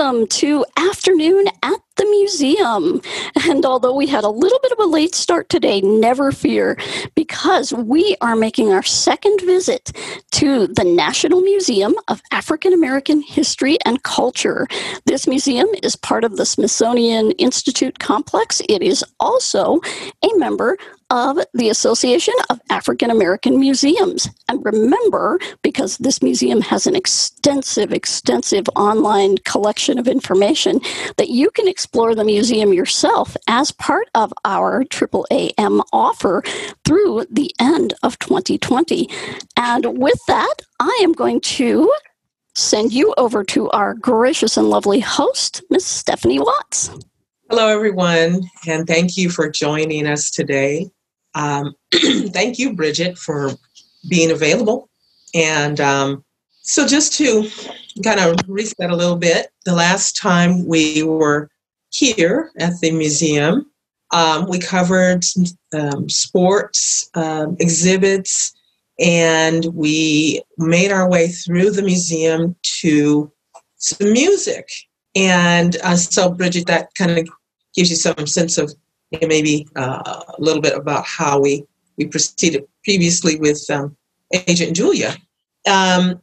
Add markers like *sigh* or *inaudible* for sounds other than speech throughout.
welcome to Afternoon at the Museum. And although we had a little bit of a late start today, never fear, because we are making our second visit to the National Museum of African American History and Culture. This museum is part of the Smithsonian Institute complex. It is also a member of the Association of African American Museums. And remember, because this museum has an extensive, extensive online collection of information, that you can explore the museum yourself as part of our AAAM offer through the end of 2020. And with that, I am going to send you over to our gracious and lovely host, Miss Stephanie Watts. Hello, everyone, and thank you for joining us today. Um, *clears throat* thank you, Bridget, for being available. And um, so, just to kind of reset a little bit, the last time we were here at the museum, um, we covered um, sports um, exhibits and we made our way through the museum to some music. And uh, so, Bridget, that kind of gives you some sense of maybe uh, a little bit about how we, we proceeded previously with um, Agent Julia. Um,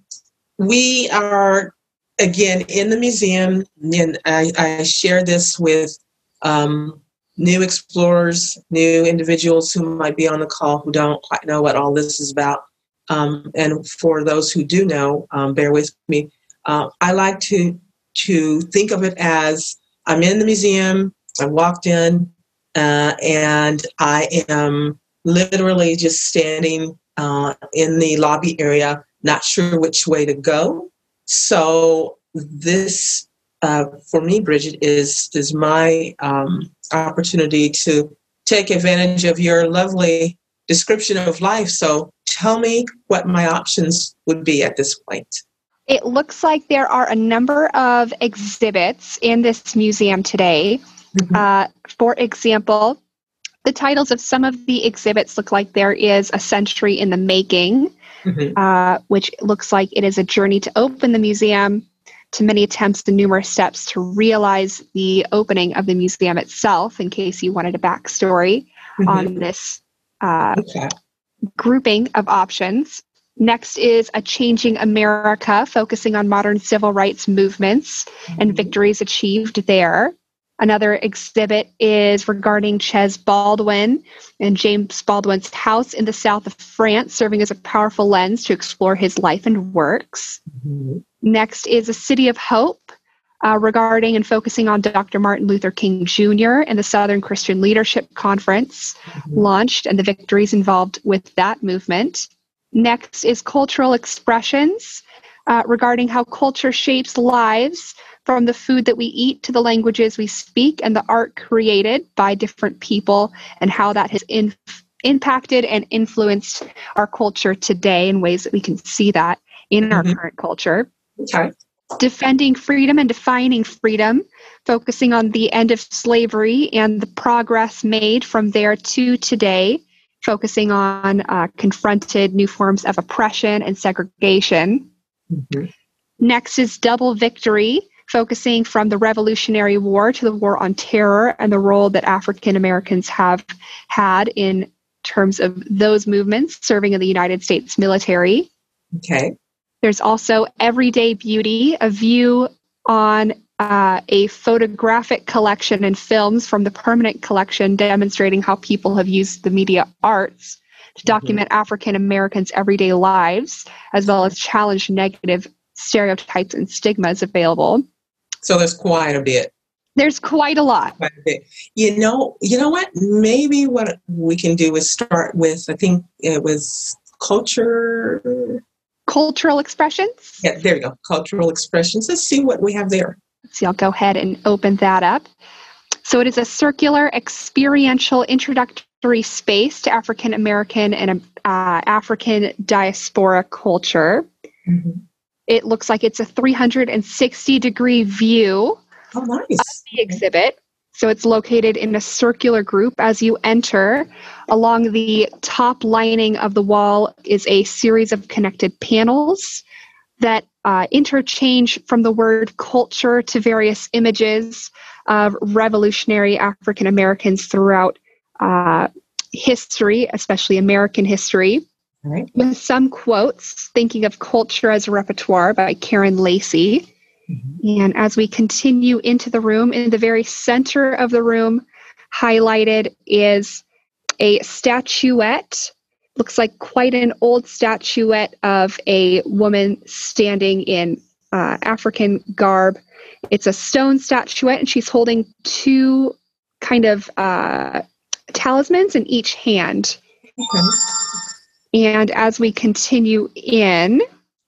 we are, again, in the museum, and I, I share this with um, new explorers, new individuals who might be on the call who don't quite know what all this is about. Um, and for those who do know, um, bear with me. Uh, I like to to think of it as I'm in the museum. I walked in, uh, and I am literally just standing uh, in the lobby area, not sure which way to go. So this, uh, for me, Bridget, is is my um, opportunity to take advantage of your lovely description of life. So tell me what my options would be at this point. It looks like there are a number of exhibits in this museum today. Mm-hmm. Uh, for example, the titles of some of the exhibits look like there is a century in the making, mm-hmm. uh, which looks like it is a journey to open the museum, to many attempts and numerous steps to realize the opening of the museum itself, in case you wanted a backstory mm-hmm. on this uh, okay. grouping of options. Next is A Changing America, focusing on modern civil rights movements mm-hmm. and victories achieved there. Another exhibit is regarding Chez Baldwin and James Baldwin's house in the south of France, serving as a powerful lens to explore his life and works. Mm-hmm. Next is A City of Hope, uh, regarding and focusing on Dr. Martin Luther King Jr. and the Southern Christian Leadership Conference mm-hmm. launched and the victories involved with that movement. Next is Cultural Expressions, uh, regarding how culture shapes lives from the food that we eat to the languages we speak and the art created by different people and how that has in, impacted and influenced our culture today in ways that we can see that in mm-hmm. our current culture. Okay. Defending freedom and defining freedom, focusing on the end of slavery and the progress made from there to today, focusing on uh, confronted new forms of oppression and segregation. Mm-hmm. Next is double victory, focusing from the Revolutionary War to the War on Terror and the role that African Americans have had in terms of those movements serving in the United States military. Okay. There's also Everyday Beauty, a view on uh, a photographic collection and films from the permanent collection demonstrating how people have used the media arts to mm-hmm. document mm-hmm. African Americans' everyday lives, as well as challenge negative stereotypes and stigmas available. So there's quite a bit. There's quite a lot. Quite a bit. You know, you know what? Maybe what we can do is start with I think it was culture cultural expressions. Yeah, there you go. Cultural expressions. Let's see what we have there. See, I'll go ahead and open that up. So it is a circular experiential introductory space to African American and uh, African diaspora culture. Mm-hmm. It looks like it's a 360 degree view oh, nice. of the exhibit. So it's located in a circular group as you enter. Along the top lining of the wall is a series of connected panels that uh, interchange from the word culture to various images of revolutionary African Americans throughout uh, history, especially American history. Right. With some quotes, thinking of culture as a repertoire by Karen Lacey. Mm-hmm. And as we continue into the room, in the very center of the room, highlighted is a statuette. Looks like quite an old statuette of a woman standing in uh, African garb. It's a stone statuette, and she's holding two kind of uh, talismans in each hand. Okay. And as we continue in,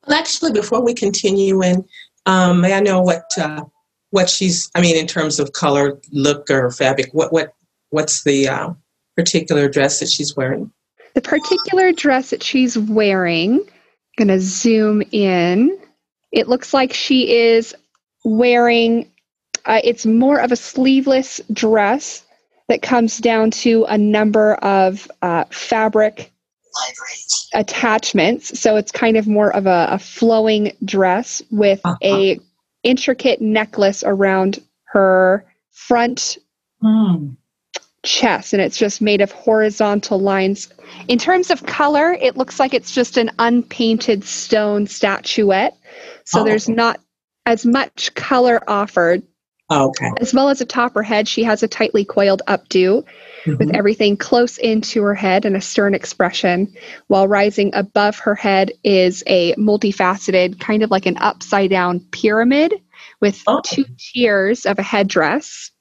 well, actually, before we continue in, um, may I know what uh, what she's? I mean, in terms of color, look, or fabric, what what what's the uh, particular dress that she's wearing? The particular dress that she's wearing. I'm gonna zoom in. It looks like she is wearing. Uh, it's more of a sleeveless dress that comes down to a number of uh, fabric attachments. So it's kind of more of a, a flowing dress with uh-huh. a intricate necklace around her front mm. chest, and it's just made of horizontal lines. In terms of color, it looks like it's just an unpainted stone statuette. So oh. there's not as much color offered Oh, okay. As well as atop her head, she has a tightly coiled updo mm-hmm. with everything close into her head and a stern expression, while rising above her head is a multifaceted, kind of like an upside down pyramid with oh. two tiers of a headdress.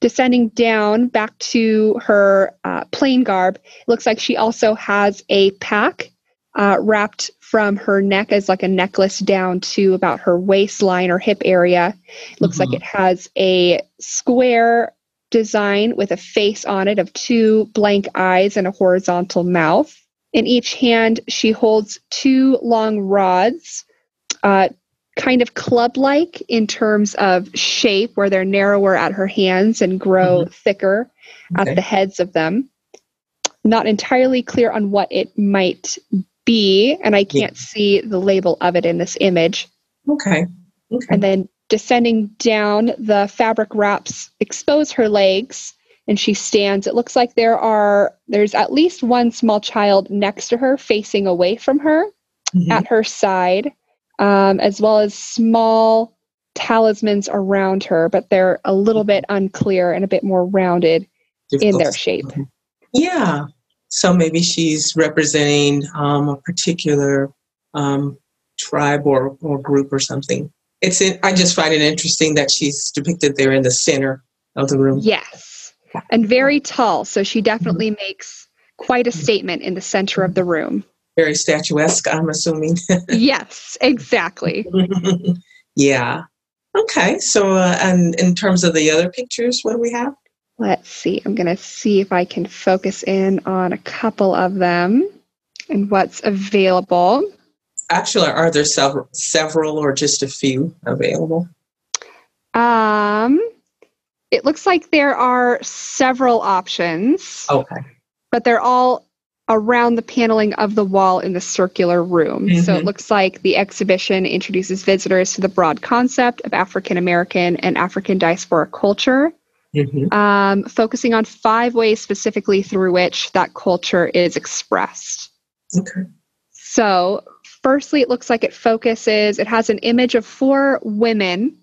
Descending down back to her uh, plain garb, it looks like she also has a pack uh, wrapped from her neck as like a necklace down to about her waistline or hip area. It looks mm-hmm. like it has a square design with a face on it of two blank eyes and a horizontal mouth. In each hand, she holds two long rods, uh, kind of club like in terms of shape, where they're narrower at her hands and grow mm-hmm. thicker okay. at the heads of them. Not entirely clear on what it might B, and I can't yeah. see the label of it in this image. Okay. okay. And then descending down, the fabric wraps expose her legs, and she stands. It looks like there are there's at least one small child next to her, facing away from her, mm-hmm. at her side, um, as well as small talismans around her, but they're a little bit unclear and a bit more rounded Difficult. in their shape. Yeah, so maybe she's representing um, a particular um, tribe or, or group or something. It's in, I just find it interesting that she's depicted there in the center of the room. Yes, and very tall. So she definitely mm-hmm. makes quite a statement in the center of the room. Very statuesque, I'm assuming. *laughs* yes, exactly. *laughs* yeah. Okay. So, uh, and in terms of the other pictures, what do we have? Let's see. I'm going to see if I can focus in on a couple of them and what's available. Actually, are there several, several or just a few available? Um, it looks like there are several options. Okay. But they're all around the paneling of the wall in the circular room. Mm-hmm. So it looks like the exhibition introduces visitors to the broad concept of African American and African diaspora culture mm-hmm. um, focusing on five ways specifically through which that culture is expressed. Okay. So, firstly, it looks like it focuses, it has an image of four women.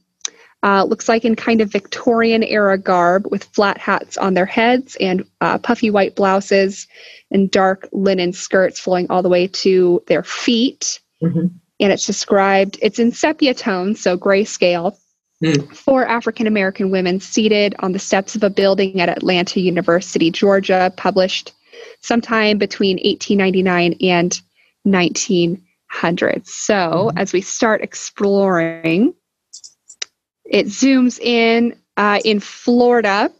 Uh, looks like in kind of Victorian era garb with flat hats on their heads and uh, puffy white blouses and dark linen skirts flowing all the way to their feet. Mm-hmm. And it's described, it's in sepia tones, so grayscale, Mm. Four African American women seated on the steps of a building at Atlanta University, Georgia, published sometime between 1899 and 1900. So, mm. as we start exploring, it zooms in uh, in Florida.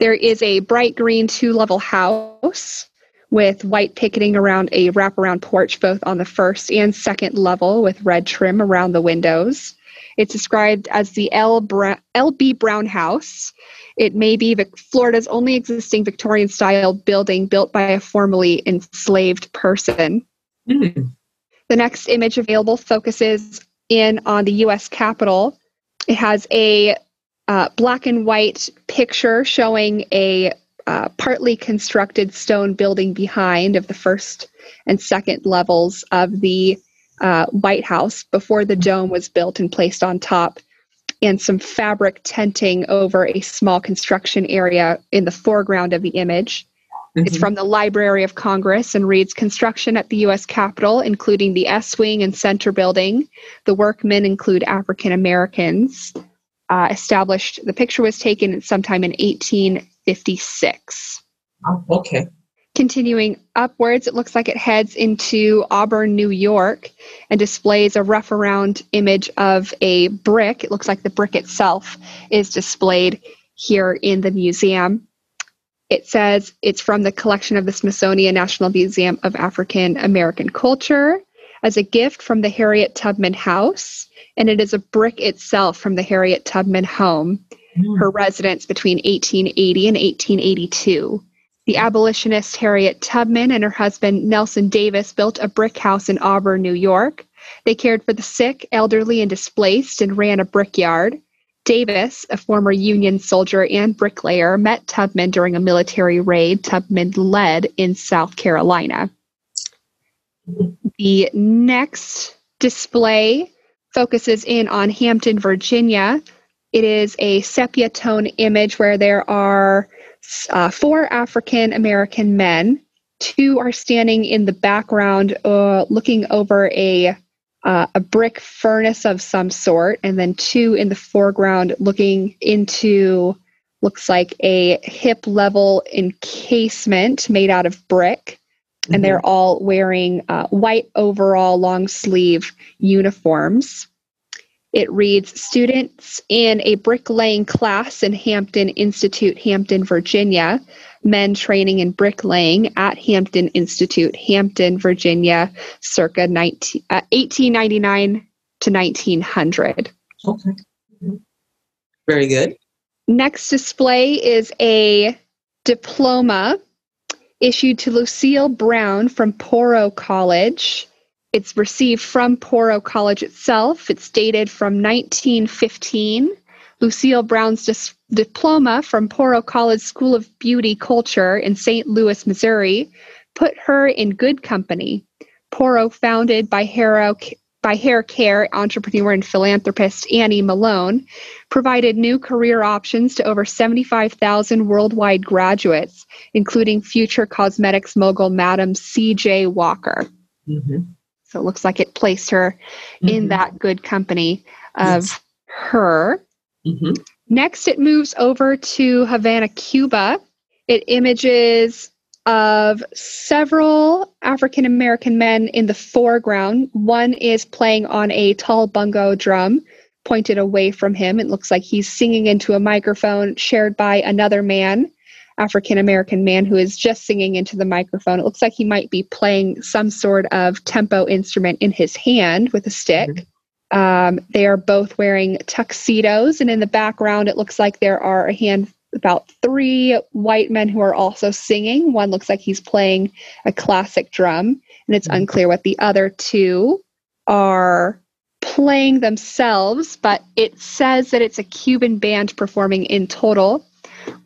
There is a bright green two level house with white picketing around a wraparound porch, both on the first and second level, with red trim around the windows. It's described as the L. Bra- L.B. Brown House. It may be Florida's only existing Victorian style building built by a formerly enslaved person. Mm. The next image available focuses in on the U.S. Capitol. It has a uh, black and white picture showing a uh, partly constructed stone building behind of the first and second levels of the uh, White House before the dome was built and placed on top, and some fabric tenting over a small construction area in the foreground of the image. Mm-hmm. It's from the Library of Congress and reads Construction at the U.S. Capitol, including the S Wing and Center Building. The workmen include African Americans. Uh, established, the picture was taken sometime in 1856. Oh, okay. Continuing upwards, it looks like it heads into Auburn, New York, and displays a rough around image of a brick. It looks like the brick itself is displayed here in the museum. It says it's from the collection of the Smithsonian National Museum of African American Culture as a gift from the Harriet Tubman House, and it is a brick itself from the Harriet Tubman home, mm. her residence between 1880 and 1882. The abolitionist Harriet Tubman and her husband Nelson Davis built a brick house in Auburn, New York. They cared for the sick, elderly, and displaced and ran a brickyard. Davis, a former Union soldier and bricklayer, met Tubman during a military raid Tubman led in South Carolina. The next display focuses in on Hampton, Virginia. It is a sepia tone image where there are uh, four African American men. Two are standing in the background uh, looking over a uh, a brick furnace of some sort, and then two in the foreground looking into looks like a hip level encasement made out of brick. Mm-hmm. And they're mm-hmm. all wearing uh, white overall long sleeve uniforms. It reads Students in a bricklaying class in Hampton Institute, Hampton, Virginia, men training in bricklaying at Hampton Institute, Hampton, Virginia, circa 19, uh, 1899 to 1900. Okay. Very good. Next display is a diploma issued to Lucille Brown from Poro College. It's received from Poro College itself. It's dated from 1915 Lucille Brown's dis- diploma from Poro College School of Beauty Culture in St. Louis, Missouri, put her in good company. Poro, founded by Harrow, by hair care entrepreneur and philanthropist Annie Malone, provided new career options to over 75,000 worldwide graduates, including future cosmetics mogul Madam C.J. Walker. Mm-hmm. So it looks like it placed her mm-hmm. in that good company of yes. her. Mm-hmm. Next, it moves over to Havana, Cuba. It images of several African American men in the foreground. One is playing on a tall bongo drum pointed away from him. It looks like he's singing into a microphone shared by another man, African American man, who is just singing into the microphone. It looks like he might be playing some sort of tempo instrument in his hand with a stick. Mm-hmm. Um, they are both wearing tuxedos, and in the background, it looks like there are a hand about three white men who are also singing. One looks like he's playing a classic drum, and it's unclear what the other two are playing themselves, but it says that it's a Cuban band performing in total.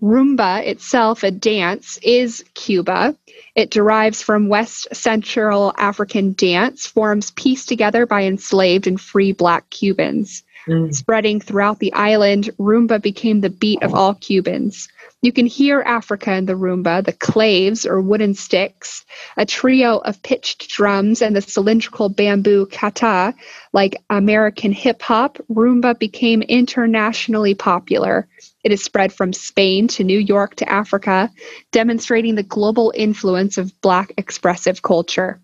Rumba itself, a dance, is Cuba. It derives from West Central African dance, forms pieced together by enslaved and free black Cubans. Mm. Spreading throughout the island, rumba became the beat of all Cubans. You can hear Africa in the rumba, the claves or wooden sticks, a trio of pitched drums, and the cylindrical bamboo catá. Like American hip hop, rumba became internationally popular. It has spread from Spain to New York to Africa, demonstrating the global influence of Black expressive culture.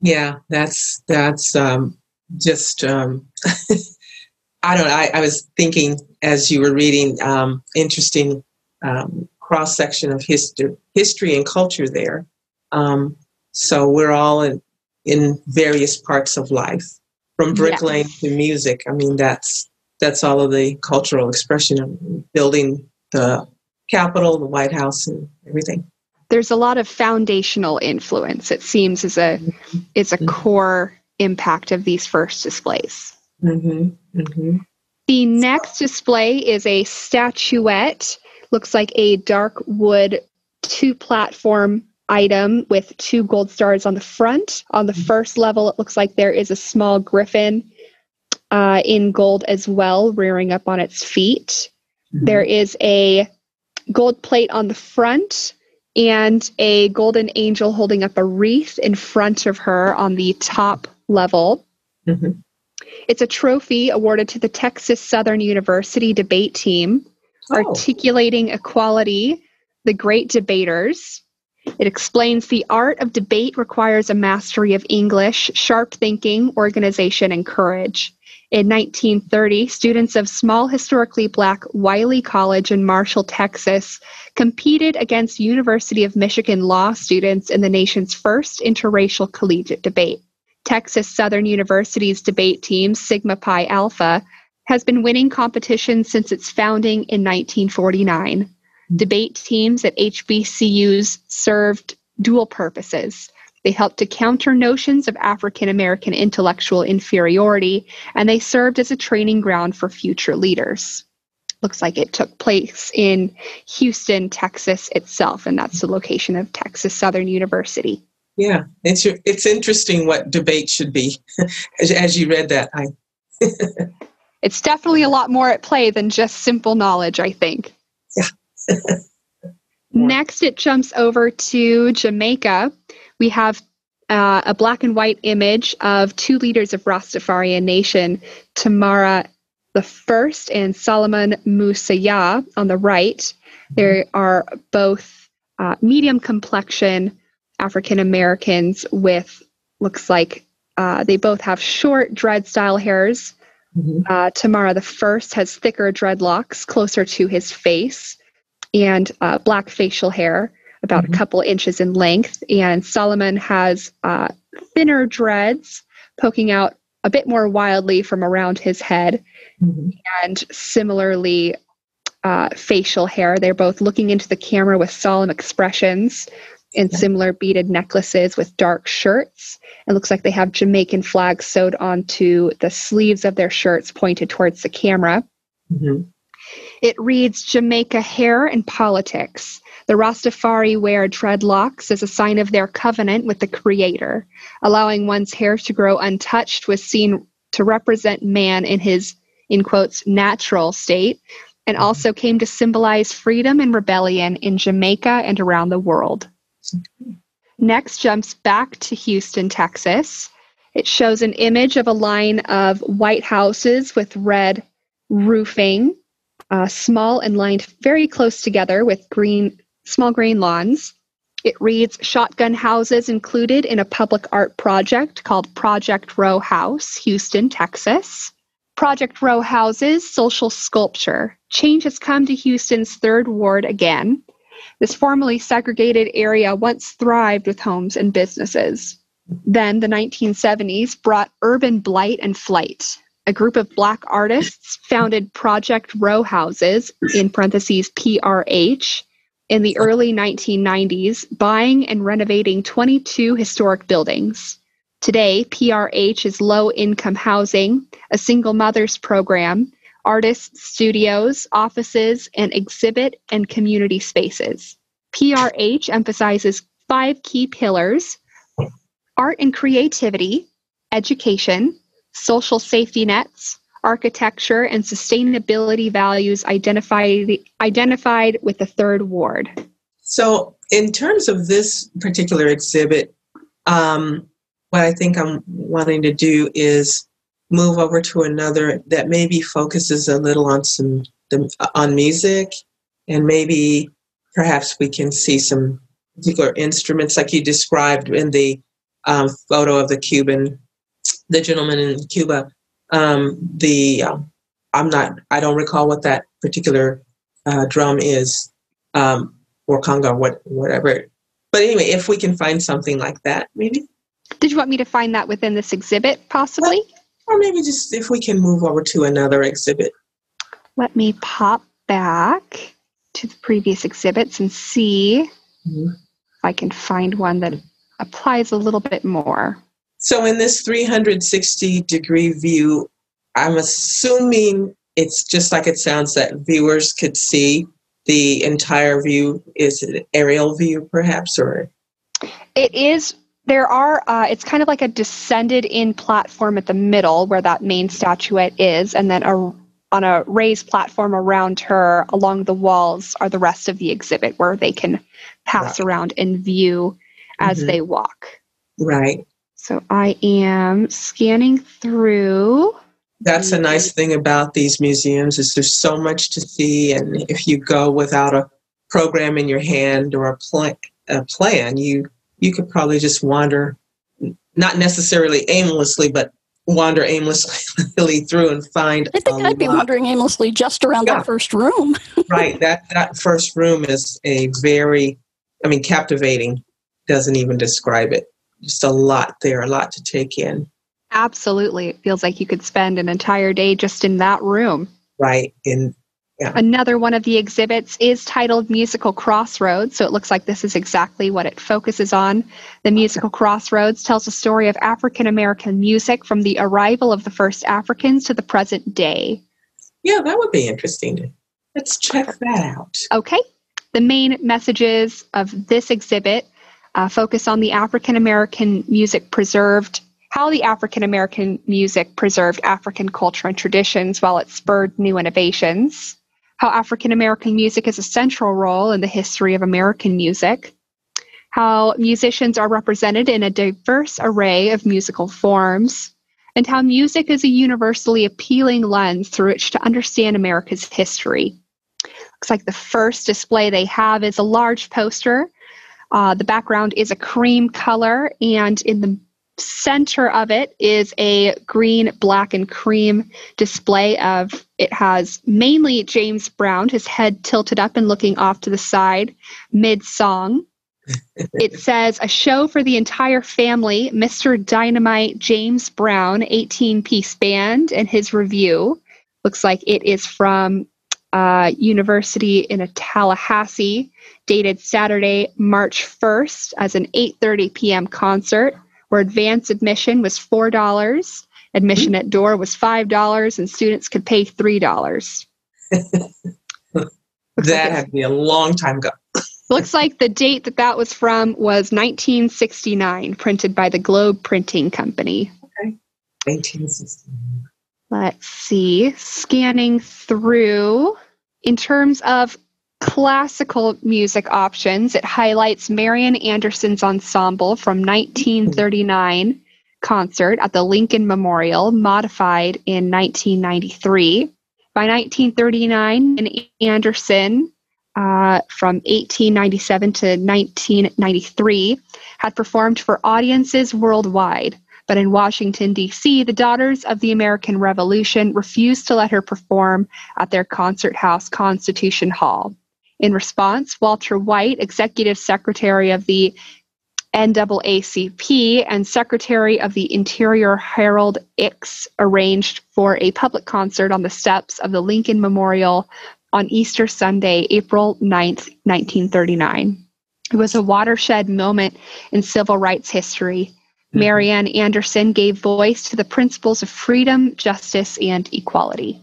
Yeah, that's that's um, just um, *laughs* I don't know. I, I, was thinking as you were reading, um, interesting um, cross section of history, history and culture there. Um, so we're all in in various parts of life, from bricklaying yeah. to music. I mean, that's that's all of the cultural expression of building the Capitol, the White House, and everything. there's a lot of foundational influence. It seems is a is a core impact of these first displays. Mm-hmm. Mm-hmm. The next display is a statuette. Looks like a dark wood two platform item with two gold stars on the front. On the first level, it looks like there is a small griffin uh, in gold as well, rearing up on its feet. Mm-hmm. There is a gold plate on the front and a golden angel holding up a wreath in front of her on the top level. Mhm. It's a trophy awarded to the Texas Southern University debate team, Oh, articulating equality, the great debaters. It explains the art of debate requires a mastery of English, sharp thinking, organization, and courage. In 1930, students of small historically black Wiley College in Marshall, Texas, competed against University of Michigan law students in the nation's first interracial collegiate debate. Texas Southern University's debate team, Sigma Pi Alpha, has been winning competitions since its founding in 1949. Debate teams at HBCUs served dual purposes. They helped to counter notions of African American intellectual inferiority, and they served as a training ground for future leaders. Looks like it took place in Houston, Texas itself, and that's the location of Texas Southern University. Yeah. It's it's interesting what debate should be. *laughs* as, as you read that, I *laughs* It's definitely a lot more at play than just simple knowledge, I think. Yeah. *laughs* Next, it jumps over to Jamaica. We have uh, a black and white image of two leaders of Rastafarian Nation, Tamara the First and Solomon Musaya on the right. They are both uh, medium complexion African Americans with looks like uh, they both have short dread style hairs. Mhm. Uh, Tamara the First has thicker dreadlocks closer to his face and uh, black facial hair, about Mhm. a couple inches in length. And Solomon has uh, thinner dreads poking out a bit more wildly from around his head, Mhm. and similarly uh, facial hair. They're both looking into the camera with solemn expressions and Yeah. similar beaded necklaces with dark shirts. It looks like they have Jamaican flags sewed onto the sleeves of their shirts pointed towards the camera. Mhm. It reads Jamaica Hair and Politics. The Rastafari wear dreadlocks as a sign of their covenant with the Creator. Allowing one's hair to grow untouched was seen to represent man in his, in quotes, natural state, and also came to symbolize freedom and rebellion in Jamaica and around the world. Next jumps back to Houston, Texas. It shows an image of a line of white houses with red roofing uh, small and lined very close together with green, small green lawns. It reads Shotgun houses included in a public art project called Project Row House, Houston, Texas. Project Row Houses, social sculpture. Change has come to Houston's third ward again. This formerly segregated area once thrived with homes and businesses. Then the 1970s brought urban blight and flight. A group of black artists founded Project Row Houses, in parentheses PRH, in the early 1990s, buying and renovating 22 historic buildings. Today, PRH is low income housing, a single mothers program, artists' studios, offices, and exhibit and community spaces. PRH emphasizes five key pillars art and creativity, education, social safety nets, architecture, and sustainability values identified, identified with the third ward. So, in terms of this particular exhibit, um, what I think I'm wanting to do is move over to another that maybe focuses a little on some the, on music, and maybe perhaps we can see some particular instruments like you described in the um, photo of the Cuban, the gentleman in Cuba. Um, the um, I'm not I don't recall what that particular uh, drum is. Um, or conga, what whatever. But anyway, if we can find something like that, maybe, Did you want me to find that within this exhibit, possibly? Or maybe just if we can move over to another exhibit. Let me pop back to the previous exhibits and see. Mhm. if I can find one that applies a little bit more. So, in this 360 degree view, I'm assuming it's just like it sounds that viewers could see the entire view. Is it an aerial view, perhaps, or? It is. There are. Uh, it's kind of like a descended in platform at the middle where that main statuette is, and then a on a raised platform around her along the walls are the rest of the exhibit where they can pass right. around and view as mm-hmm. they walk. Right. So I am scanning through. That's a nice thing about these museums is there's so much to see and if you go without a program in your hand or a, pl- a plan, you you could probably just wander not necessarily aimlessly but wander aimlessly *laughs* through and find. I think I'd be wandering aimlessly just around yeah. that first room. *laughs* right. That that first room is a very, I mean, captivating. Doesn't even describe it. Just a lot there, a lot to take in. Absolutely. It feels like you could spend an entire day just in that room. Right. In yeah. Another one of the exhibits is titled Musical Crossroads, so it looks like this is exactly what it focuses on. The Musical Crossroads tells a story of African American music from the arrival of the first Africans to the present day. Yeah, that would be interesting. Let's check that out. Okay. The main messages of this exhibit uh, focus on the African American music preserved, how the African American music preserved African culture and traditions while it spurred new innovations how African American music is a central role in the history of American music, how musicians are represented in a diverse array of musical forms, and how music is a universally appealing lens through which to understand America's history. Looks like the first display they have is a large poster. Uh, the background is a cream color, and in the center of it is a green, black, and cream display of it has mainly James Brown, his head tilted up and looking off to the side mid song. *laughs* it says a show for the entire family, Mr. Dynamite James Brown, 18 piece band, and his Revue. Looks like it is from uh, University in a Tallahassee, dated Saturday, March 1st, as an 8:30 p.m. concert where advance admission was $4, admission hmm. at door was $5, and students could pay $3. *laughs* that had to be a long time ago. looks like the date that that was from was 1969, printed by the Globe Printing Company. Okay. 1969. Let's see. Scanning through. In terms of classical music options. It highlights Marian Anderson's ensemble from 1939 concert at the Lincoln Memorial, modified in 1993. By 1939, and Anderson, uh, from 1897 to 1993, had performed for audiences worldwide. But in Washington, D.C., the Daughters of the American Revolution refused to let her perform at their concert house, Constitution Hall. In response, Walter White, Executive Secretary of the NAACP and Secretary of the Interior Harold Ickes arranged for a public concert on the steps of the Lincoln Memorial on Easter Sunday, April 9th, 1939. It was a watershed moment in civil rights history. Mm-hmm. Marian Anderson gave voice to the principles of freedom, justice, and equality.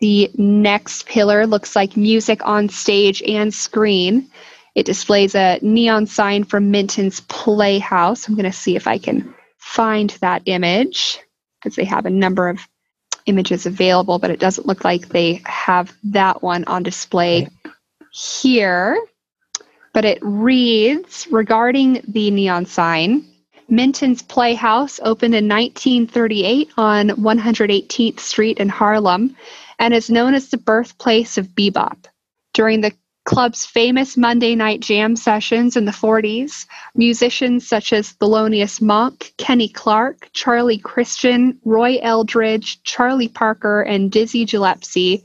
The next pillar looks like music on stage and screen. It displays a neon sign from Minton's Playhouse. I'm going to see if I can find that image because they have a number of images available, but it doesn't look like they have that one on display here. But it reads regarding the neon sign Minton's Playhouse opened in 1938 on 118th Street in Harlem and is known as the birthplace of bebop. During the club's famous Monday night jam sessions in the 40s, musicians such as Thelonious Monk, Kenny Clarke, Charlie Christian, Roy Eldridge, Charlie Parker, and Dizzy Gillespie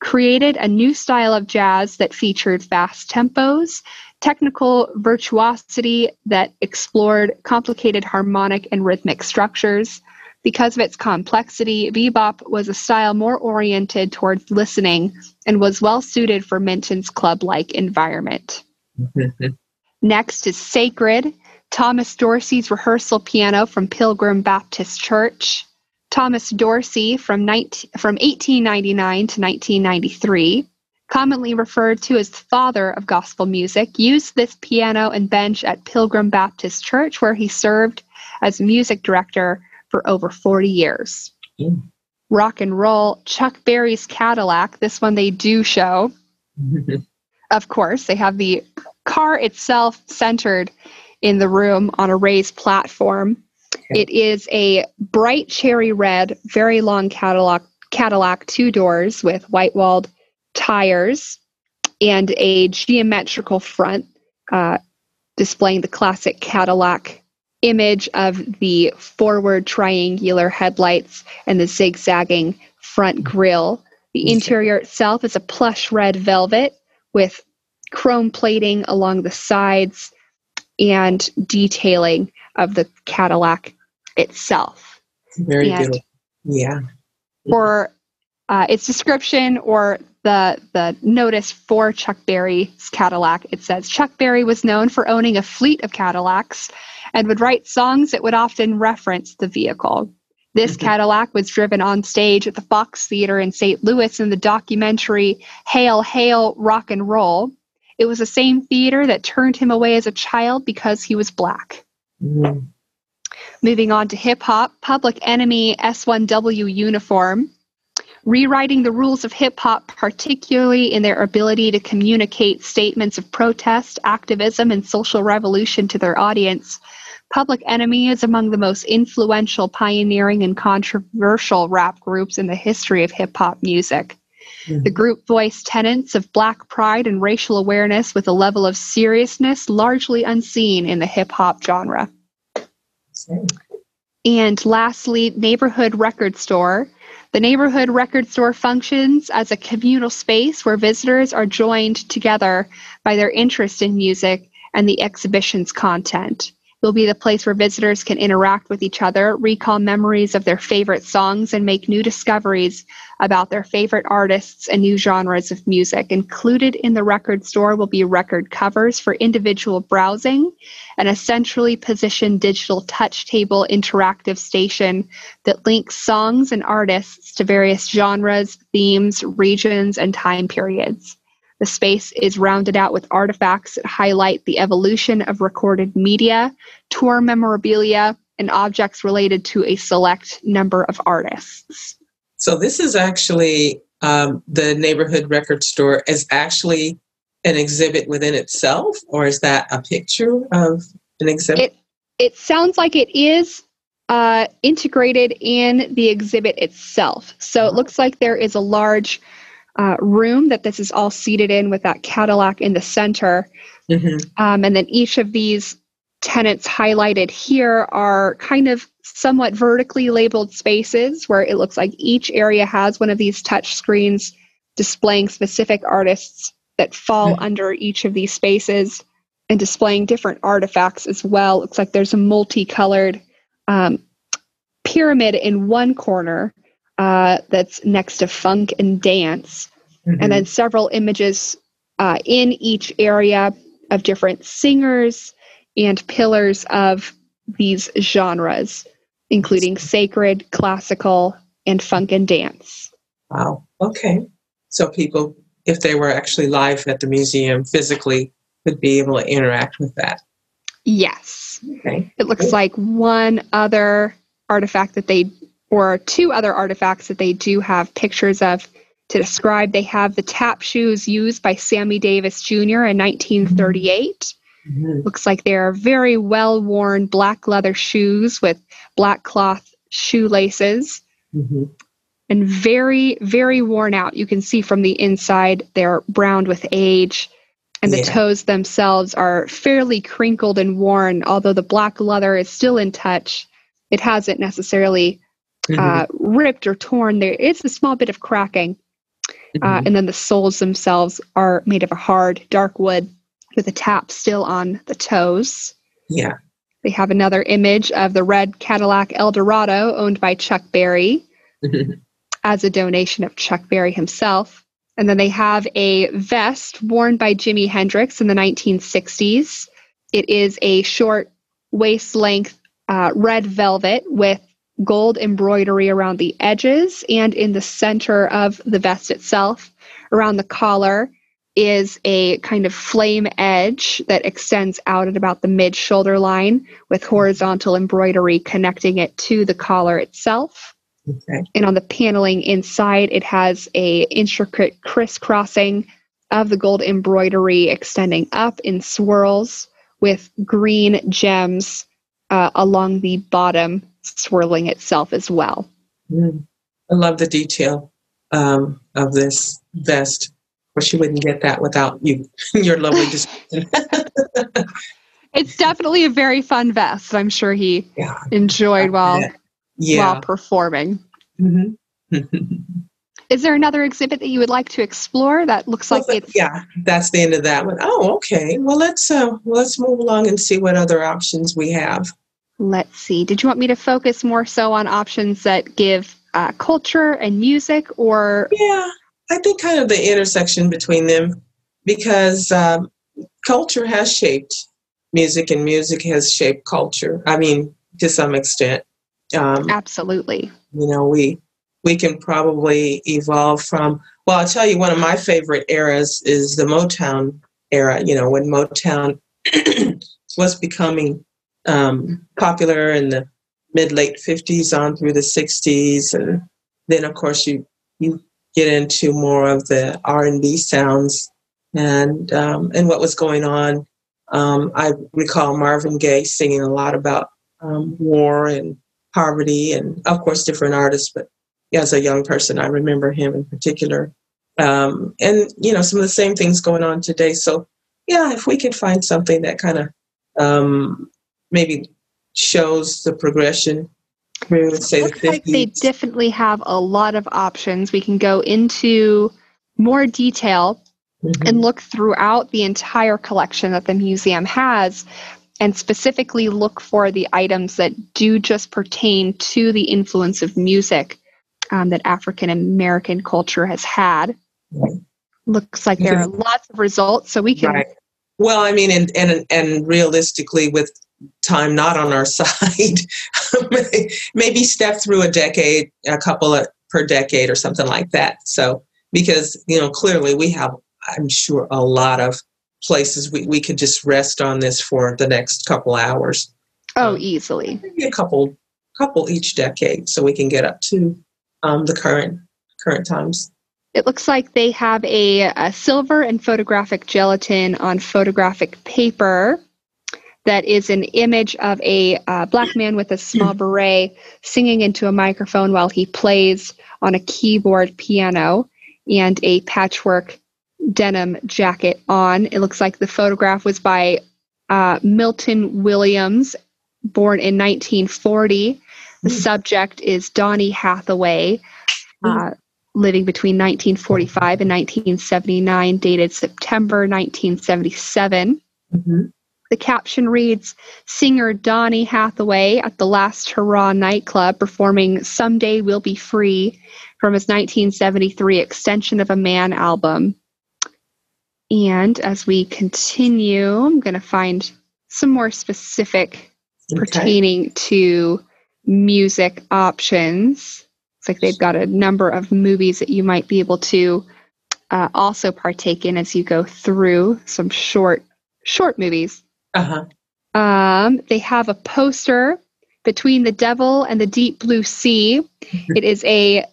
created a new style of jazz that featured fast tempos, technical virtuosity that explored complicated harmonic and rhythmic structures, because of its complexity, bebop was a style more oriented towards listening and was well suited for Minton's club like environment. *laughs* Next is Sacred, Thomas Dorsey's rehearsal piano from Pilgrim Baptist Church. Thomas Dorsey from, 19, from 1899 to 1993, commonly referred to as the father of gospel music, used this piano and bench at Pilgrim Baptist Church, where he served as music director for over 40 years. Mm. Rock and roll, Chuck Berry's Cadillac, this one they do show. *laughs* of course, they have the car itself centered in the room on a raised platform. Okay. It is a bright cherry red, very long Cadillac, Cadillac two doors with white walled tires and a geometrical front uh, displaying the classic Cadillac image of the forward triangular headlights and the zigzagging front grille. The interior itself is a plush red velvet with chrome plating along the sides and detailing of the Cadillac itself. Very and beautiful. Yeah. For uh, its description or the the notice for Chuck Berry's Cadillac, it says Chuck Berry was known for owning a fleet of Cadillacs and would write songs that would often reference the vehicle. This mm-hmm. Cadillac was driven on stage at the Fox Theater in St. Louis in the documentary Hail, Hail, Rock and Roll. It was the same theater that turned him away as a child because he was black. Mm-hmm. Moving on to hip hop, Public Enemy S1W uniform. Rewriting the rules of hip hop, particularly in their ability to communicate statements of protest, activism, and social revolution to their audience, Public Enemy is among the most influential, pioneering, and controversial rap groups in the history of hip hop music. Mm-hmm. The group voiced tenets of black pride and racial awareness with a level of seriousness largely unseen in the hip hop genre. Same. And lastly, Neighborhood Record Store. The neighborhood record store functions as a communal space where visitors are joined together by their interest in music and the exhibition's content will be the place where visitors can interact with each other, recall memories of their favorite songs, and make new discoveries about their favorite artists and new genres of music. Included in the record store will be record covers for individual browsing and a centrally positioned digital touch table interactive station that links songs and artists to various genres, themes, regions, and time periods. The space is rounded out with artifacts that highlight the evolution of recorded media, tour memorabilia, and objects related to a select number of artists. So, this is actually um, the neighborhood record store is actually an exhibit within itself, or is that a picture of an exhibit? It, it sounds like it is uh, integrated in the exhibit itself. So, it looks like there is a large uh, room that this is all seated in with that Cadillac in the center. Mm-hmm. Um, and then each of these tenants highlighted here are kind of somewhat vertically labeled spaces where it looks like each area has one of these touch screens displaying specific artists that fall mm-hmm. under each of these spaces and displaying different artifacts as well. It looks like there's a multicolored um, pyramid in one corner uh, that's next to funk and dance, mm-hmm. and then several images uh, in each area of different singers and pillars of these genres, including sacred, classical, and funk and dance. Wow. Okay. So people, if they were actually live at the museum physically, would be able to interact with that. Yes. Okay. It looks like one other artifact that they or two other artifacts that they do have pictures of to describe. They have the tap shoes used by Sammy Davis Jr. in 1938. Mm-hmm. Looks like they're very well worn black leather shoes with black cloth shoelaces. Mm-hmm. And very, very worn out. You can see from the inside they're browned with age. And the yeah. toes themselves are fairly crinkled and worn, although the black leather is still in touch. It hasn't necessarily mm-hmm. uh, ripped or torn. There is a small bit of cracking. Uh, mm-hmm. Uh, and then the soles themselves are made of a hard, dark wood with a tap still on the toes. Yeah. They have another image of the red Cadillac Eldorado owned by Chuck Berry mm-hmm. as a donation of Chuck Berry himself. And then they have a vest worn by Jimi Hendrix in the 1960s It is a short waist length uh, red velvet with gold embroidery around the edges and in the center of the vest itself. Around the collar is a kind of flame edge that extends out at about the mid shoulder line with horizontal embroidery connecting it to the collar itself. Okay. And on the paneling inside, it has a intricate crisscrossing of the gold embroidery extending up in swirls with green gems uh, along the bottom swirling itself as well. Mm. I love the detail um, of this vest. Of course, you wouldn't get that without you, *laughs* your lovely description. *laughs* it's definitely a very fun vest. I'm sure he yeah. enjoyed while yeah. while performing. Mm-hmm. *laughs* Is there another exhibit that you would like to explore that looks like well, it's yeah that's the end of that one. Oh, okay well let's uh let's move along and see what other options we have let's see. Did you want me to focus more so on options that give uh, culture and music or? Yeah i think kind of the intersection between them because um, culture has shaped music and music has shaped culture. I mean to some extent um, absolutely. you know we we can probably evolve from well i'll tell you one of my favorite eras is the motown era you know when motown *clears throat* was becoming um, popular in the mid late 50s on through the 60s and then of course you you get into more of the r&b sounds and um, and what was going on. Um, i recall marvin gaye singing a lot about um, war and poverty and of course different artists but as a young person i remember him in particular. Um, and you know some of the same things going on today. So yeah if we can find something that kind of um, maybe shows the progression through, say, Looks the 50s. like they definitely have a lot of options. We can go into more detail mm-hmm. and look throughout the entire collection that the museum has and specifically look for the items that do just pertain to the influence of music um, that African American culture has had. Right. Looks like there are lots of results, so we can. Right. Well, I mean, and and and realistically, with time not on our *laughs* side, maybe step through a decade, a couple of, per decade or something like that. So, because, you know, clearly we have, I'm sure, a lot of places we, we could just rest on this for the next couple hours. Oh, um, easily. Maybe a couple, couple each decade so we can get up to um, the current current times. It looks like they have a, a silver and photographic gelatin on photographic paper that is an image of a uh, black man with a small beret singing into a microphone while he plays on a keyboard piano and a patchwork denim jacket on. It looks like the photograph was by uh, Milton Williams, born in 1940. The mm. subject is Donny Hathaway, uh, living between 1945 and 1979, dated September 1977. Mm-hmm. The caption reads Singer Donny Hathaway at the Last Hurrah nightclub performing Someday We'll Be Free from his 1973 Extension of a Man album. And as we continue, I'm going to find some more specific okay. pertaining to music options. It's like they've got a number of movies that you might be able to uh, also partake in as you go through some short short movies. Uh-huh. Um, they have a poster between the devil and the deep blue sea. it is a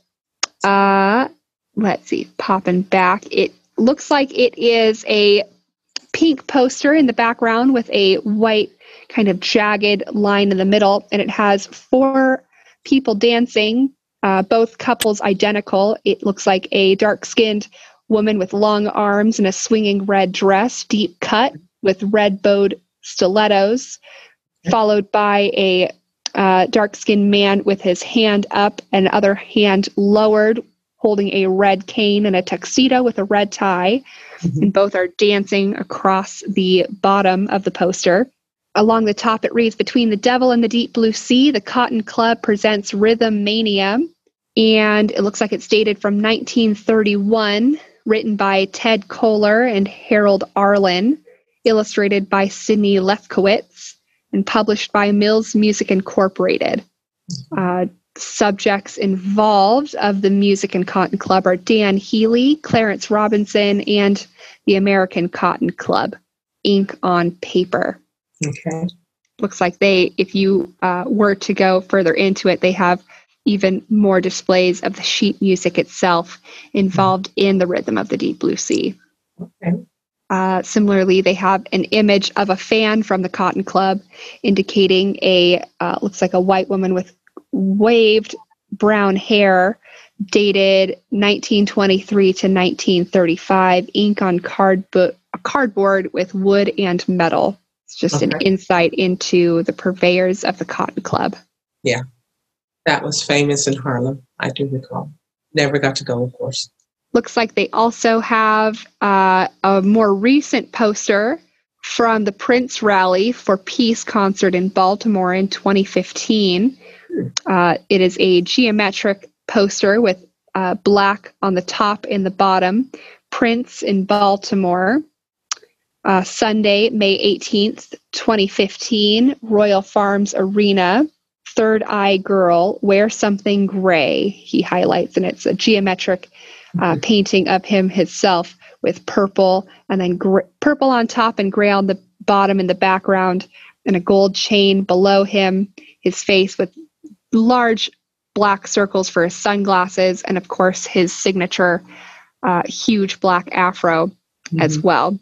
uh, let's see, popping back. It looks like it is a pink poster in the background with a white kind of jagged line in the middle, and it has four people dancing, uh, both couples identical. It looks like a dark skinned woman with long arms and a swinging red dress, deep cut with red bowed stilettos, followed by a uh, dark skinned man with his hand up and other hand lowered, holding a red cane and a tuxedo with a red tie. Mm-hmm. And both are dancing across the bottom of the poster. Along the top, it reads Between the Devil and the Deep Blue Sea, the Cotton Club presents Rhythm Mania. And it looks like it's dated from 1931, written by Ted Koehler and Harold Arlen illustrated by Sidney Lefkowitz, and published by Mills Music Incorporated. Uh, subjects involved of the Music and Cotton Club are Dan Healy, Clarence Robinson, and the American Cotton Club, ink on paper. Okay. Looks like they, if you uh, were to go further into it, they have even more displays of the sheet music itself involved in the rhythm of the deep blue sea. Okay. Uh, similarly, they have an image of a fan from the Cotton Club indicating a, uh, looks like a white woman with waved brown hair dated 1923 to 1935, ink on cardboard, cardboard with wood and metal. It's just an insight into the purveyors of the Cotton Club. Yeah, that was famous in Harlem, I do recall. Never got to go, of course. Looks like they also have uh, a more recent poster from the Prince Rally for Peace concert in Baltimore in 2015. Uh, it is a geometric poster with uh, black on the top and the bottom. Prince in Baltimore. Uh, Sunday, May 18th, 2015, Royal Farms Arena. Third Eye Girl, Wear Something Gray, he highlights, and it's a geometric uh, painting of him himself with purple and then gr- purple on top and gray on the bottom in the background, and a gold chain below him, his face with large black circles for his sunglasses, and of course his signature uh, huge black afro as Mhm. well.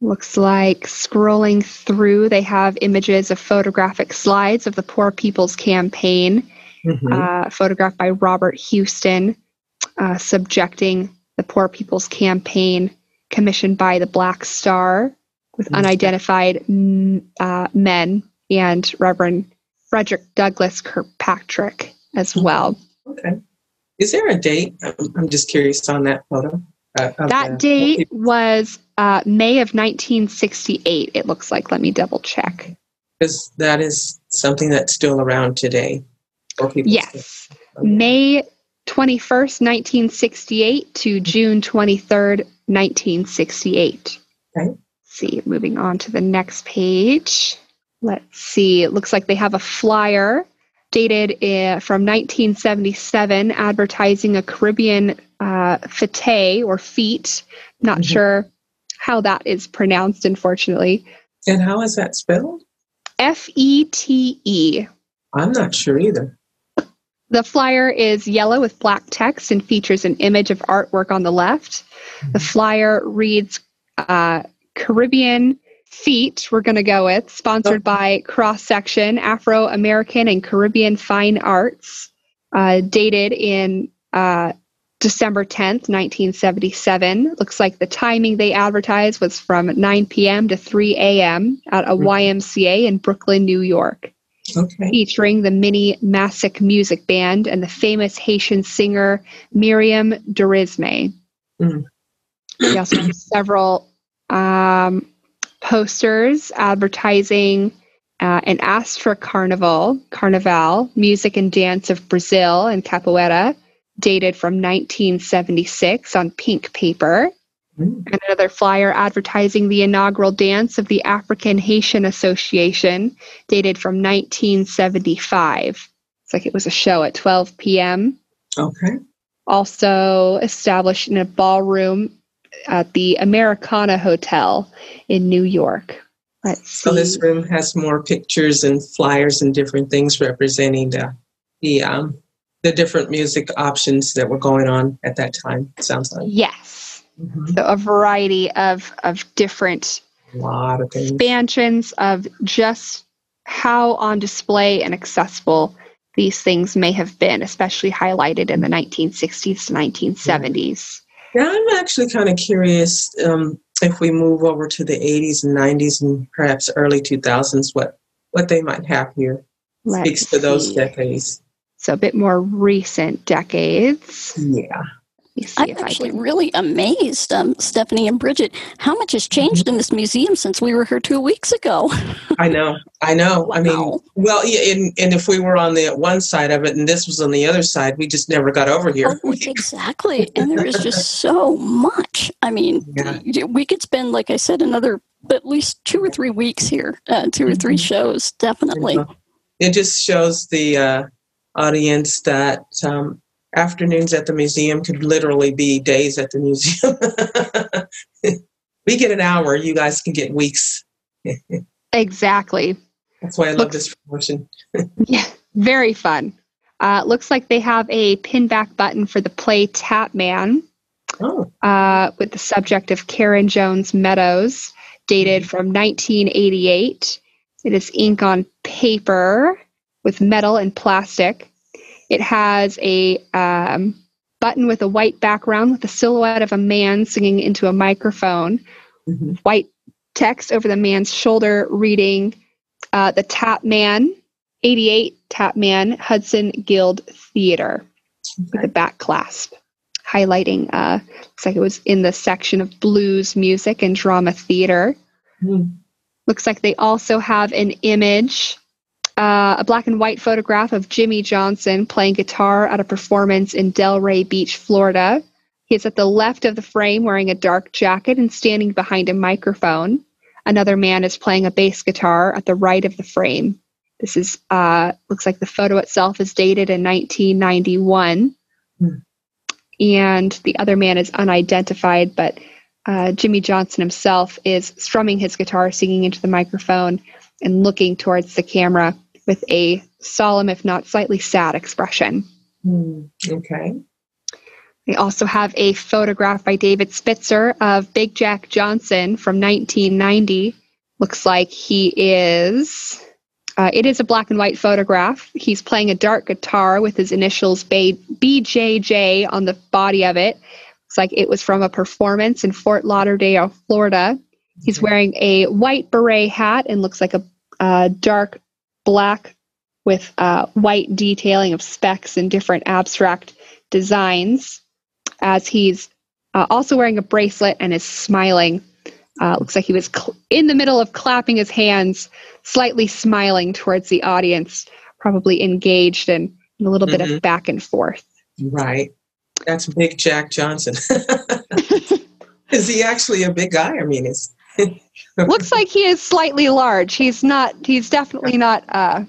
Looks like scrolling through, they have images of photographic slides of the Poor People's Campaign, Mhm. uh, photographed by Robert Houston, uh, subjecting the Poor People's Campaign, commissioned by the Black Star, with Mhm. unidentified mm, uh, men, and Reverend Frederick Douglass Kirkpatrick as well. Okay. Is there a date? I'm, I'm just curious on that photo. uh, That date was uh, May of 1968, it looks like. Let me double check. Because that is something that's still around today. People Yes. still- May 21st, 1968 to June 23rd, 1968. Okay. Let's see, moving on to the next page. Let's see, it looks like they have a flyer dated uh, from 1977 advertising a Caribbean uh, fete or feet. Not Mhm. sure how that is pronounced, unfortunately. And how is that spelled? F E T E. I'm not sure either. The flyer is yellow with black text and features an image of artwork on the left. The flyer reads uh, Caribbean Feet, we're going to go with, sponsored by Cross Section, Afro American and Caribbean Fine Arts, uh, dated in uh, December 10th, 1977. Looks like the timing they advertised was from 9 p.m. to 3 a.m. at a Mhm. YMCA in Brooklyn, New York Okay. featuring the Mini Massic Music Band and the famous Haitian singer Miriam Durisme. Mm. We also have *clears throat* several um, posters advertising uh, an Astra Carnival, Carnival, music and dance of Brazil and capoeira, dated from 1976 on pink paper. And another flyer advertising the inaugural dance of the African Haitian Association, dated from 1975. It's like it was a show at 12 p.m. Okay. Also established in a ballroom at the Americana Hotel in New York. Let's see. So this room has more pictures and flyers and different things representing the the um the different music options that were going on at that time. Sounds like yes. Mhm. So a variety of, of different lot of expansions of just how on display and accessible these things may have been, especially highlighted in the 1960s to 1970s. Now I'm actually kind of curious um, if we move over to the 80s and 90s and perhaps early 2000s, what what they might have here Let's speaks to those see. decades. So a bit more recent decades. Yeah. I'm actually can... really amazed, um, Stephanie and Bridget, how much has changed in this museum since we were here two weeks ago. I know, I know. Wow. I mean, well, yeah, and, and if we were on the one side of it and this was on the other side, we just never got over here. Oh, exactly, and there is just so much. I mean, yeah. we could spend, like I said, another at least two or three weeks here, uh, two or three mm-hmm. shows, definitely. It just shows the uh, audience that um, afternoons at the museum could literally be days at the museum. *laughs* we get an hour, you guys can get weeks. exactly. That's why I love looks, this promotion. yeah, very fun. Uh, looks like they have a pin back button for the play Tap Man oh. uh, with the subject of Karen Jones Meadows, dated from 1988. It is ink on paper with metal and plastic. It has a um, button with a white background with a silhouette of a man singing into a microphone, mm-hmm. white text over the man's shoulder reading uh, The Tap Man, 88 Tap Man, Hudson Guild Theater, okay. with a back clasp highlighting, uh, looks like it was in the section of blues music and drama theater. Mm. Looks like they also have an image uh, a black and white photograph of Jimmy Johnson playing guitar at a performance in Delray Beach, Florida. He is at the left of the frame wearing a dark jacket and standing behind a microphone. Another man is playing a bass guitar at the right of the frame. This is uh, looks like the photo itself is dated in 1991, mm. and the other man is unidentified. But uh, Jimmy Johnson himself is strumming his guitar, singing into the microphone, and looking towards the camera with a solemn, if not slightly sad expression. Mm, okay. We also have a photograph by David Spitzer of Big Jack Johnson from 1990. Looks like he is. Uh, it is a black and white photograph. He's playing a dark guitar with his initials BJJ on the body of it. Looks like it was from a performance in Fort Lauderdale, Florida. He's wearing a white beret hat and looks like a, a dark black with uh, white detailing of specks and different abstract designs as he's uh, also wearing a bracelet and is smiling. Uh, looks like he was cl- in the middle of clapping his hands, slightly smiling towards the audience, probably engaged in, in a little mm-hmm. bit of mm-hmm. back and forth. Right. That's Big Jack Johnson. *laughs* is he actually a big guy? I mean, is Looks like he is slightly large. He's not. He's definitely not uh,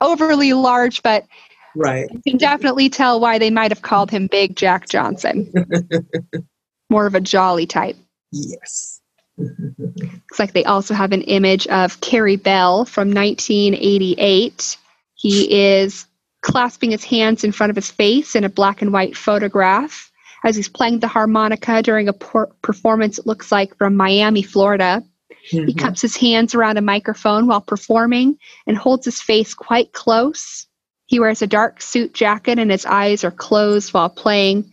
overly large, but right. You can definitely tell why they might have called him Big Jack Johnson. *laughs* More of a jolly type. Yes. Looks like they also have an image of Carey Bell from 1988. He is clasping his hands in front of his face in a black and white photograph as he's playing the harmonica during a por- performance, it looks like from Miami, Florida. Mm-hmm. He cups his hands around a microphone while performing and holds his face quite close. He wears a dark suit jacket and his eyes are closed while playing.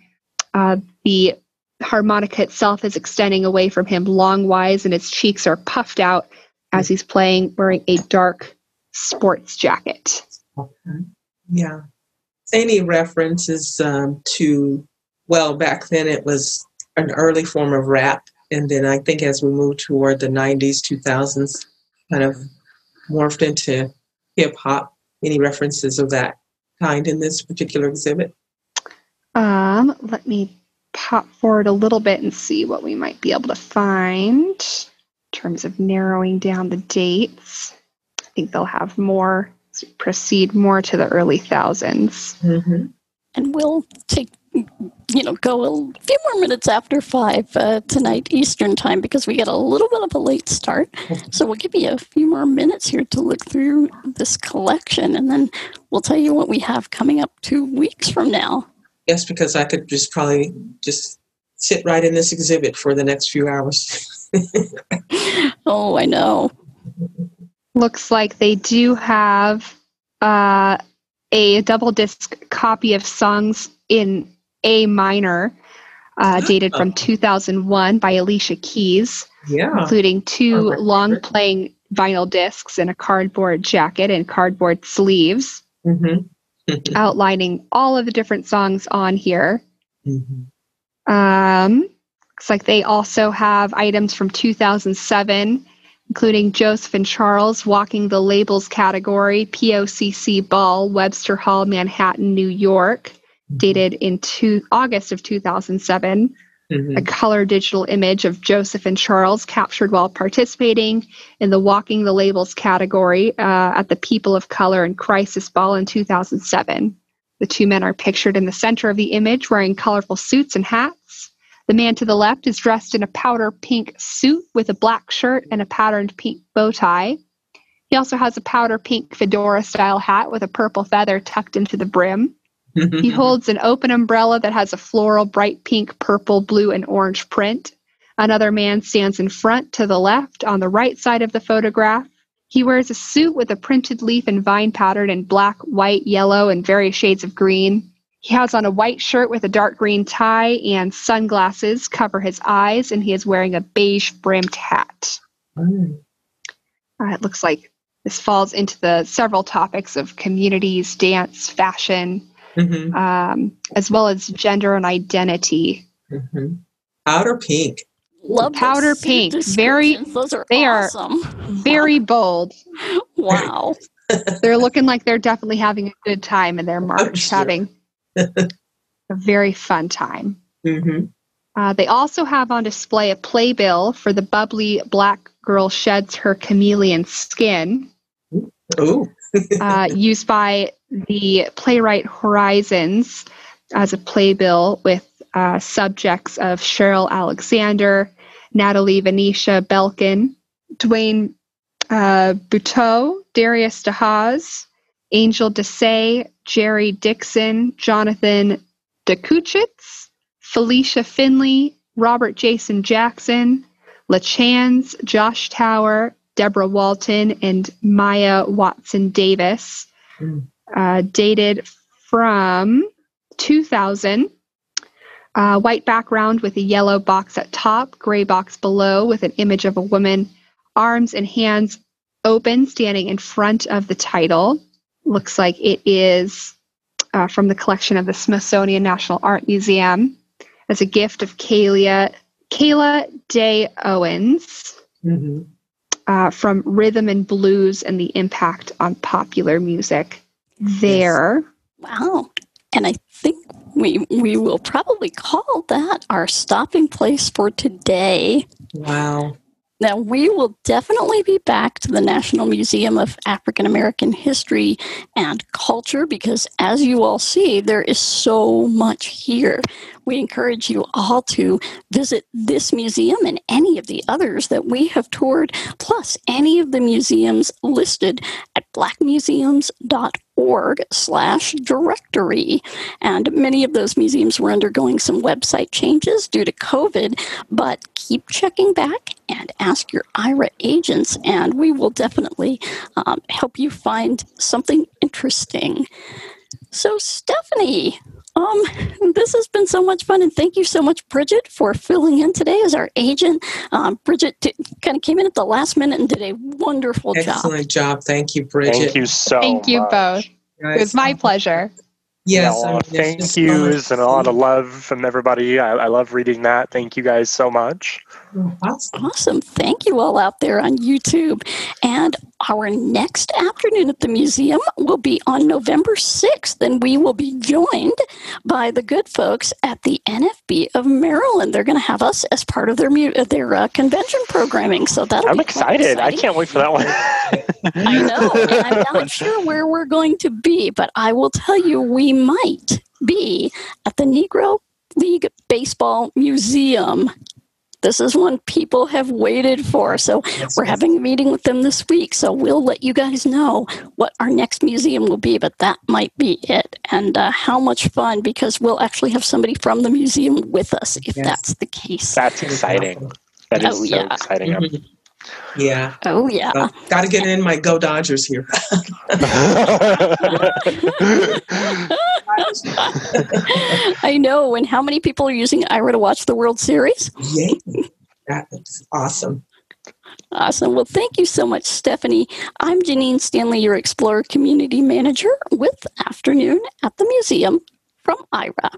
Uh, the harmonica itself is extending away from him longwise, and his cheeks are puffed out as he's playing wearing a dark sports jacket. Okay. Yeah. Any references um, to well, back then it was an early form of rap. And then I think as we moved toward the 90s, 2000s, kind of morphed into hip hop. Any references of that kind in this particular exhibit? Um, let me pop forward a little bit and see what we might be able to find in terms of narrowing down the dates. I think they'll have more, proceed more to the early 1000s. mm-hmm. And we'll take you know, go a few more minutes after five uh, tonight Eastern time because we get a little bit of a late start. So we'll give you a few more minutes here to look through this collection, and then we'll tell you what we have coming up two weeks from now. Yes, because I could just probably just sit right in this exhibit for the next few hours. *laughs* oh, I know. Looks like they do have uh, a double disc copy of songs in a minor, uh, dated from 2001 by Alicia Keys, yeah. including two long playing vinyl discs and a cardboard jacket and cardboard sleeves, mm-hmm. *laughs* outlining all of the different songs on here. Mm-hmm. Um, looks like they also have items from 2007, including Joseph and Charles walking the labels category, POCC Ball, Webster Hall, Manhattan, New York, dated in two, August of 2007. Mhm. A color digital image of Joseph and Charles captured while participating in the Walking the Labels category uh, at the People of Color and Crisis Ball in 2007. The two men are pictured in the center of the image wearing colorful suits and hats. The man to the left is dressed in a powder pink suit with a black shirt and a patterned pink bow tie. He also has a powder pink fedora style hat with a purple feather tucked into the brim. He holds an open umbrella that has a floral, bright pink, purple, blue, and orange print. Another man stands in front to the left on the right side of the photograph. He wears a suit with a printed leaf and vine pattern in black, white, yellow, and various shades of green. He has on a white shirt with a dark green tie and sunglasses cover his eyes, and he is wearing a beige brimmed hat. Mm. Uh, it looks like this falls into the several topics of communities, dance, fashion, Mhm. um, as well as gender and identity. Mhm. Powder pink. Love Powder pink, very- Those are they are- Very *laughs* bold. wow. *laughs* They're looking like they're definitely having a good time in their march, sure. having *laughs* a very fun time. Mhm. Uh, they also have on display a playbill for the bubbly black girl sheds her chameleon skin, Ooh. Uh, used by the Playwrights Horizons as a playbill with uh, subjects of Cheryl Alexander, Natalie Venetia Belcon, Dwayne uh, Boutté, Darius DeHaas, Angel Desai, Jerry Dixon, Jonathan Dokuchitz, Felicia Finley, Robert Jason Jackson, LaChanze, Josh Tower, Deborah Walton, and Maya Watson Davis, Mm. uh, dated from 2000. Uh, white background with a yellow box at top, gray box below with an image of a woman, arms and hands open, standing in front of the title. Looks like it is uh, from the collection of the Smithsonian National Art Museum as a gift of Kayla, Kayla Day Owens Mhm. Uh, from Rhythm and Blues and the Impact on Popular Music. There. Wow. And I think we we will probably call that our stopping place for today. Wow. Now, we will definitely be back to the National Museum of African American History and Culture because, as you all see, there is so much here. We encourage you all to visit this museum and any of the others that we have toured, plus any of the museums listed at blackmuseums.org slash directory. And many of those museums were undergoing some website changes due to COVID, but keep checking back and ask your Aira agents, and we will definitely um, help you find something interesting. So, Stephanie, um, this has been so much fun, and thank you so much, Bridget, for filling in today as our agent. Um, Bridget t- kind of came in at the last minute and did a wonderful job. Excellent job. Thank you, Bridget. Thank you so much. Thank you much. both. It was my pleasure. Yes. Yeah, I a lot mean, thank just yous and a lot of love from everybody. I, I love reading that. Thank you guys so much. Awesome. Awesome. Thank you all out there on YouTube. And our next afternoon at the museum will be on November 6th, and we will be joined by the good folks at the NFB of Maryland. They're going to have us as part of their mu- uh, their uh, convention programming. So that'll I'm be excited. I can't wait for that one. I know. And I'm not *laughs* sure where we're going to be, but I will tell you we might be at the Negro League Baseball Museum. This is one people have waited for. So Yes, we're yes. having a meeting with them this week. So we'll let you guys know what our next museum will be, but that might be it. And uh, how much fun because we'll actually have somebody from the museum with us if Yes. that's the case. That's exciting. That is Oh, so yeah. exciting. Mhm. Yeah. oh, yeah. Well, Got to get in my Go Dodgers here. *laughs* I know. And how many people are using Aira to watch the World Series? Yay. That's awesome. Awesome. Well, thank you so much, Stephanie. I'm Janine Stanley, your Explorer Community Manager with Afternoon at the Museum from Aira.